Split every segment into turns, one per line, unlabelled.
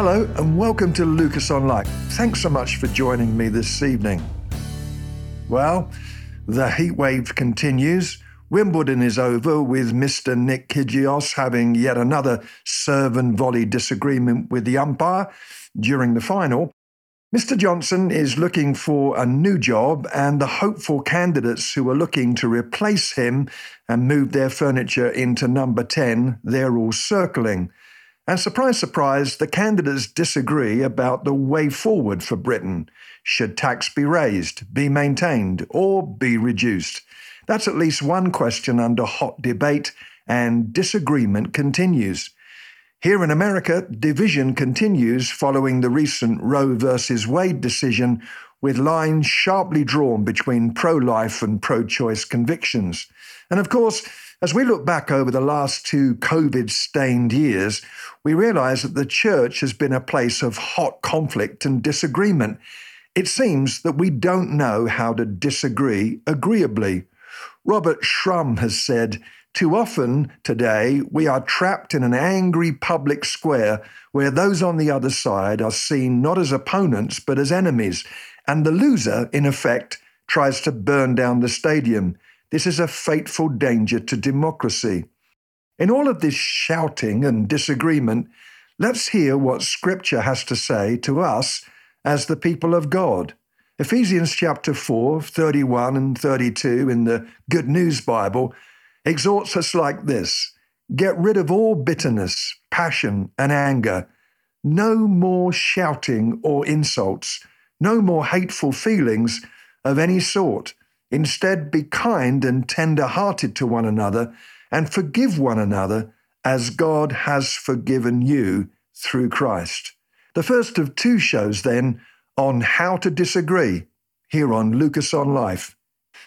Hello, and welcome to Lucas on Life. Thanks so much for joining me this evening. Well, the heat wave continues. Wimbledon is over with Mr. Nick Kyrgios having yet another serve and volley disagreement with the umpire during the final. Mr. Johnson is looking for a new job, and the hopeful candidates who are looking to replace him and move their furniture into number 10, they're all circling. And surprise, surprise, the candidates disagree about the way forward for Britain. Should tax be raised, be maintained, or be reduced? That's at least one question under hot debate, and disagreement continues. Here in America, division continues following the recent Roe v. Wade decision, with lines sharply drawn between pro life and pro choice convictions. And of course, as we look back over the last two COVID stained years, we realize that the church has been a place of hot conflict and disagreement. It seems that we don't know how to disagree agreeably. Robert Shrum has said, too often today, we are trapped in an angry public square where those on the other side are seen not as opponents but as enemies, and the loser, in effect, tries to burn down the stadium. This is a fateful danger to democracy. In all of this shouting and disagreement, let's hear what Scripture has to say to us as the people of God. Ephesians chapter 4, 31 and 32 in the Good News Bible exhorts us like this Get rid of all bitterness, passion, and anger. No more shouting or insults. No more hateful feelings of any sort. Instead, be kind and tender hearted to one another and forgive one another as God has forgiven you through Christ. The first of two shows, then, on how to disagree here on Lucas on Life.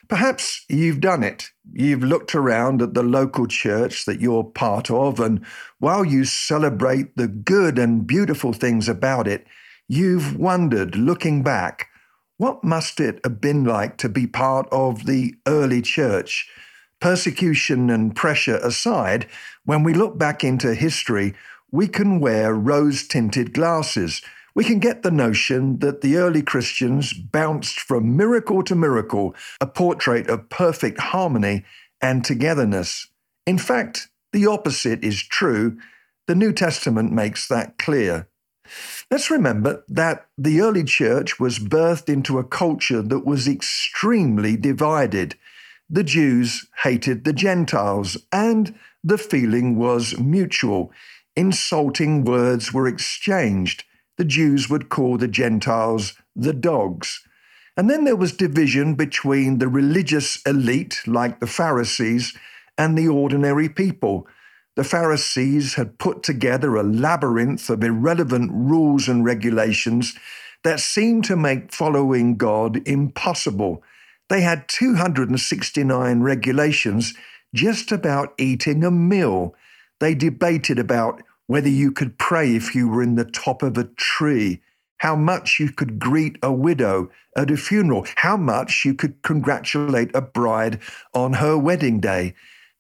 Perhaps you've done it. You've looked around at the local church that you're part of, and while you celebrate the good and beautiful things about it, you've wondered, looking back, what must it have been like to be part of the early church? Persecution and pressure aside, when we look back into history, we can wear rose tinted glasses we can get the notion that the early Christians bounced from miracle to miracle, a portrait of perfect harmony and togetherness. In fact, the opposite is true. The New Testament makes that clear. Let's remember that the early church was birthed into a culture that was extremely divided. The Jews hated the Gentiles, and the feeling was mutual. Insulting words were exchanged the Jews would call the Gentiles the dogs. And then there was division between the religious elite, like the Pharisees, and the ordinary people. The Pharisees had put together a labyrinth of irrelevant rules and regulations that seemed to make following God impossible. They had 269 regulations just about eating a meal. They debated about whether you could pray if you were in the top of a tree, how much you could greet a widow at a funeral, how much you could congratulate a bride on her wedding day.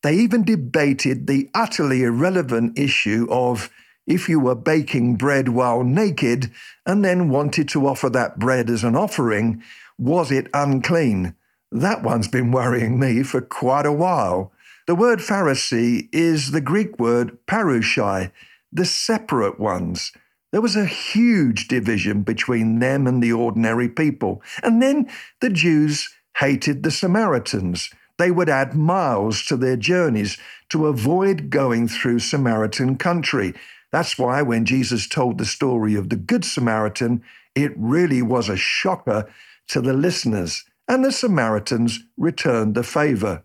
They even debated the utterly irrelevant issue of if you were baking bread while naked and then wanted to offer that bread as an offering, was it unclean? That one's been worrying me for quite a while. The word Pharisee is the Greek word parousia the separate ones. There was a huge division between them and the ordinary people. And then the Jews hated the Samaritans. They would add miles to their journeys to avoid going through Samaritan country. That's why when Jesus told the story of the Good Samaritan, it really was a shocker to the listeners, and the Samaritans returned the favor.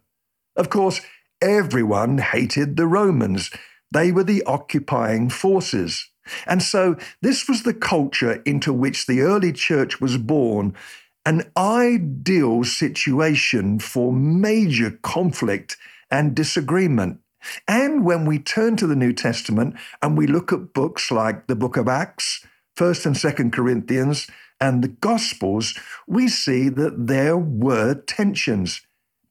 Of course, everyone hated the Romans. They were the occupying forces. And so this was the culture into which the early church was born, an ideal situation for major conflict and disagreement. And when we turn to the New Testament and we look at books like the book of Acts, 1st and 2nd Corinthians, and the Gospels, we see that there were tensions.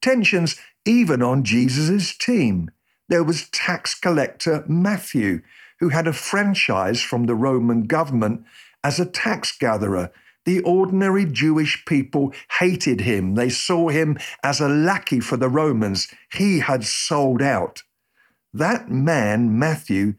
Tensions even on Jesus' team there was tax collector Matthew, who had a franchise from the Roman government as a tax gatherer. The ordinary Jewish people hated him. They saw him as a lackey for the Romans. He had sold out. That man, Matthew,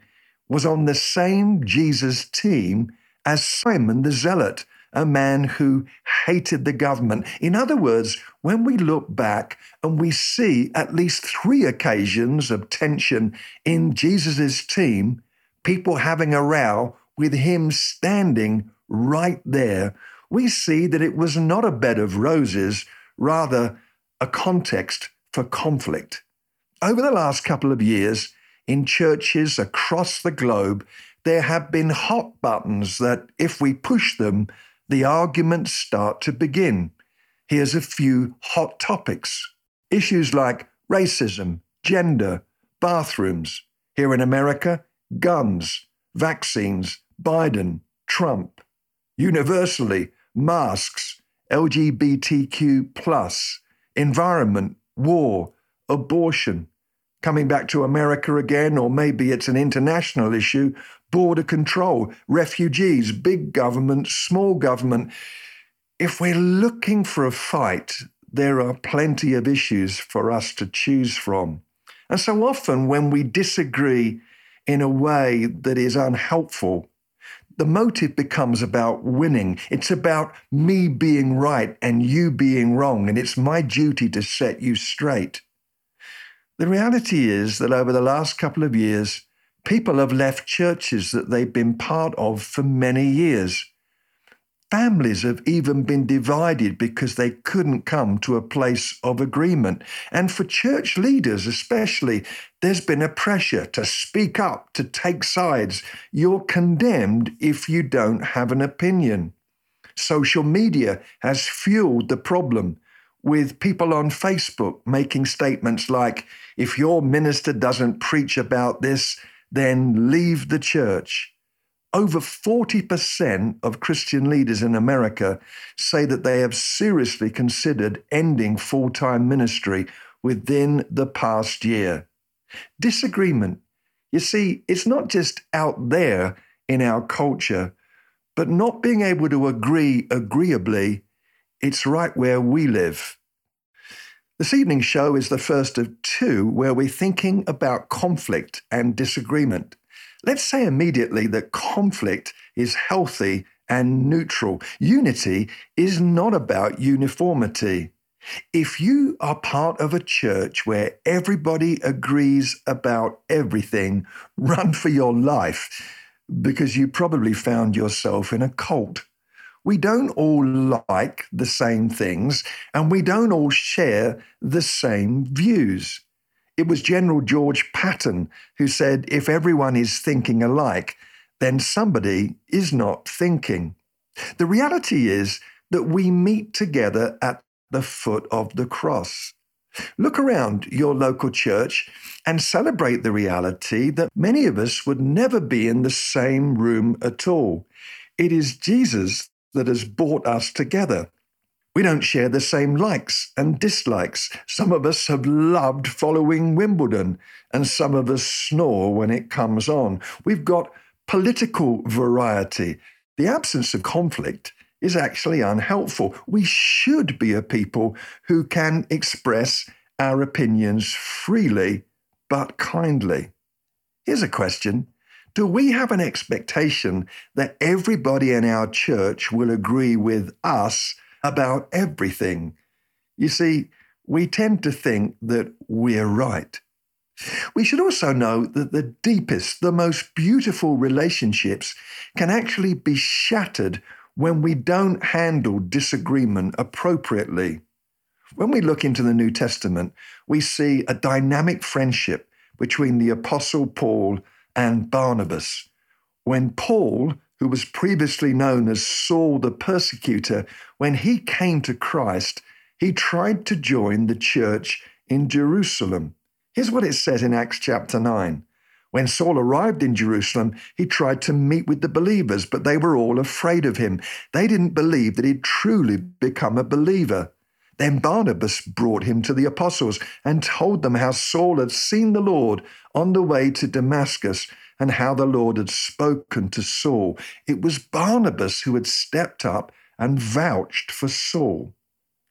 was on the same Jesus team as Simon the Zealot, a man who hated the government. In other words, when we look back and we see at least three occasions of tension in Jesus' team, people having a row with him standing right there, we see that it was not a bed of roses, rather a context for conflict. Over the last couple of years, in churches across the globe, there have been hot buttons that, if we push them, the arguments start to begin. Here's a few hot topics issues like racism, gender, bathrooms. Here in America, guns, vaccines, Biden, Trump. Universally, masks, LGBTQ, environment, war, abortion, coming back to America again, or maybe it's an international issue, border control, refugees, big government, small government. If we're looking for a fight, there are plenty of issues for us to choose from. And so often, when we disagree in a way that is unhelpful, the motive becomes about winning. It's about me being right and you being wrong, and it's my duty to set you straight. The reality is that over the last couple of years, people have left churches that they've been part of for many years. Families have even been divided because they couldn't come to a place of agreement. And for church leaders, especially, there's been a pressure to speak up, to take sides. You're condemned if you don't have an opinion. Social media has fueled the problem with people on Facebook making statements like, if your minister doesn't preach about this, then leave the church. Over 40% of Christian leaders in America say that they have seriously considered ending full time ministry within the past year. Disagreement. You see, it's not just out there in our culture, but not being able to agree agreeably, it's right where we live. This evening's show is the first of two where we're thinking about conflict and disagreement. Let's say immediately that conflict is healthy and neutral. Unity is not about uniformity. If you are part of a church where everybody agrees about everything, run for your life because you probably found yourself in a cult we don't all like the same things and we don't all share the same views. It was General George Patton who said, if everyone is thinking alike, then somebody is not thinking. The reality is that we meet together at the foot of the cross. Look around your local church and celebrate the reality that many of us would never be in the same room at all. It is Jesus that has brought us together. We don't share the same likes and dislikes. Some of us have loved following Wimbledon, and some of us snore when it comes on. We've got political variety. The absence of conflict is actually unhelpful. We should be a people who can express our opinions freely but kindly. Here's a question do we have an expectation that everybody in our church will agree with us about everything? You see, we tend to think that we're right. We should also know that the deepest, the most beautiful relationships can actually be shattered when we don't handle disagreement appropriately. When we look into the New Testament, we see a dynamic friendship between the Apostle Paul and Barnabas. When Paul, who was previously known as Saul the persecutor, when he came to Christ, he tried to join the church in Jerusalem. Here's what it says in Acts chapter 9. When Saul arrived in Jerusalem, he tried to meet with the believers, but they were all afraid of him. They didn't believe that he'd truly become a believer. Then Barnabas brought him to the apostles and told them how Saul had seen the Lord on the way to Damascus and how the Lord had spoken to Saul. It was Barnabas who had stepped up and vouched for Saul.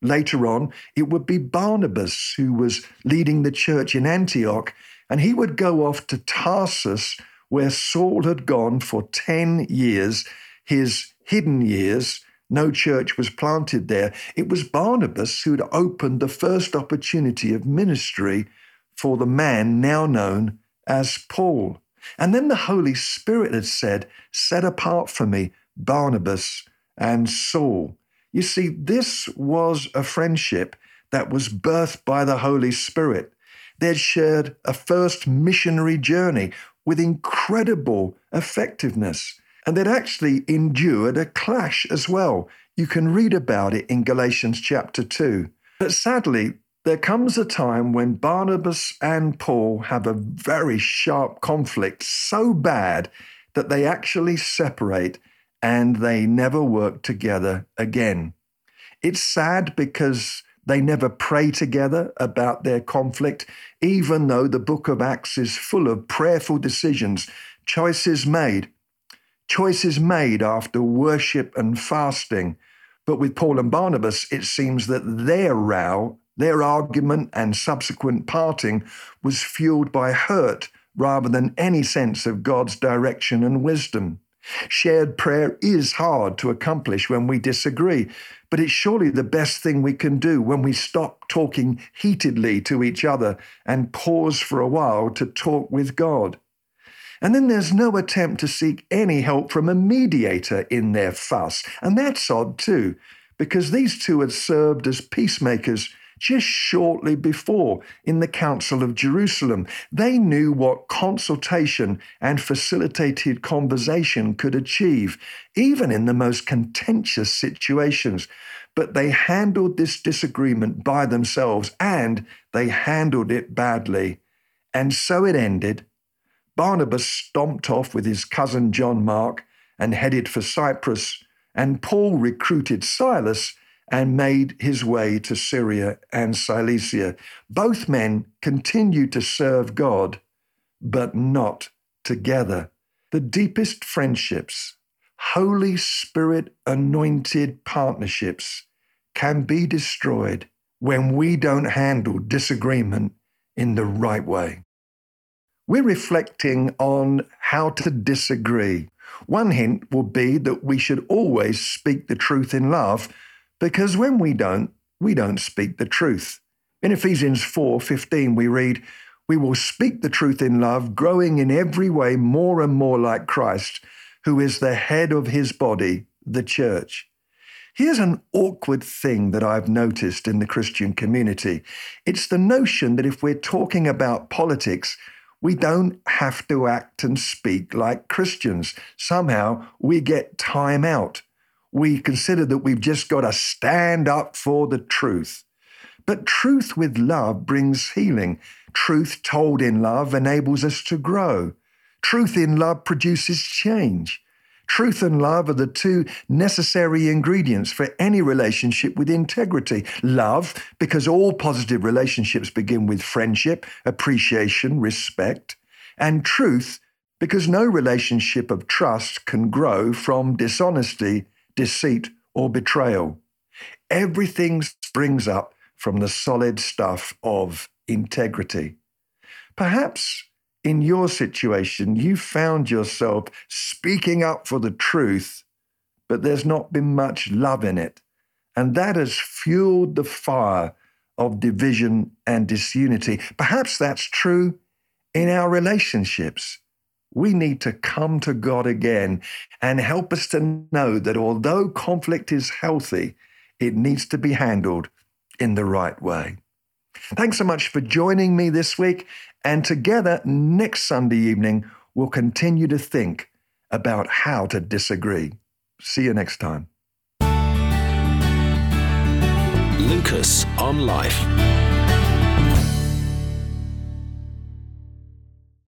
Later on, it would be Barnabas who was leading the church in Antioch, and he would go off to Tarsus, where Saul had gone for 10 years, his hidden years. No church was planted there. It was Barnabas who'd opened the first opportunity of ministry for the man now known as Paul. And then the Holy Spirit had said, Set apart for me Barnabas and Saul. You see, this was a friendship that was birthed by the Holy Spirit. They'd shared a first missionary journey with incredible effectiveness, and they'd actually endured a clash as well. You can read about it in Galatians chapter 2. But sadly, there comes a time when Barnabas and Paul have a very sharp conflict, so bad that they actually separate and they never work together again. It's sad because they never pray together about their conflict, even though the book of Acts is full of prayerful decisions, choices made, choices made after worship and fasting. But with Paul and Barnabas, it seems that their row, their argument, and subsequent parting was fueled by hurt rather than any sense of God's direction and wisdom. Shared prayer is hard to accomplish when we disagree, but it's surely the best thing we can do when we stop talking heatedly to each other and pause for a while to talk with God. And then there's no attempt to seek any help from a mediator in their fuss. And that's odd too, because these two had served as peacemakers just shortly before in the Council of Jerusalem. They knew what consultation and facilitated conversation could achieve, even in the most contentious situations. But they handled this disagreement by themselves and they handled it badly. And so it ended. Barnabas stomped off with his cousin John Mark and headed for Cyprus, and Paul recruited Silas and made his way to Syria and Cilicia. Both men continued to serve God, but not together. The deepest friendships, Holy Spirit anointed partnerships, can be destroyed when we don't handle disagreement in the right way. We're reflecting on how to disagree. One hint would be that we should always speak the truth in love because when we don't, we don't speak the truth. In Ephesians 4:15 we read, "We will speak the truth in love, growing in every way more and more like Christ, who is the head of his body, the church." Here's an awkward thing that I've noticed in the Christian community. It's the notion that if we're talking about politics, we don't have to act and speak like Christians. Somehow we get time out we consider that we've just got to stand up for the truth. But truth with love brings healing. Truth told in love enables us to grow. Truth in love produces change. Truth and love are the two necessary ingredients for any relationship with integrity. Love, because all positive relationships begin with friendship, appreciation, respect. And truth, because no relationship of trust can grow from dishonesty deceit, or betrayal. Everything springs up from the solid stuff of integrity. Perhaps in your situation, you found yourself speaking up for the truth, but there's not been much love in it. And that has fueled the fire of division and disunity. Perhaps that's true in our relationships we need to come to God again and help us to know that although conflict is healthy, it needs to be handled in the right way. Thanks so much for joining me this week. And together next Sunday evening, we'll continue to think about how to disagree. See you next time.
Lucas on Life.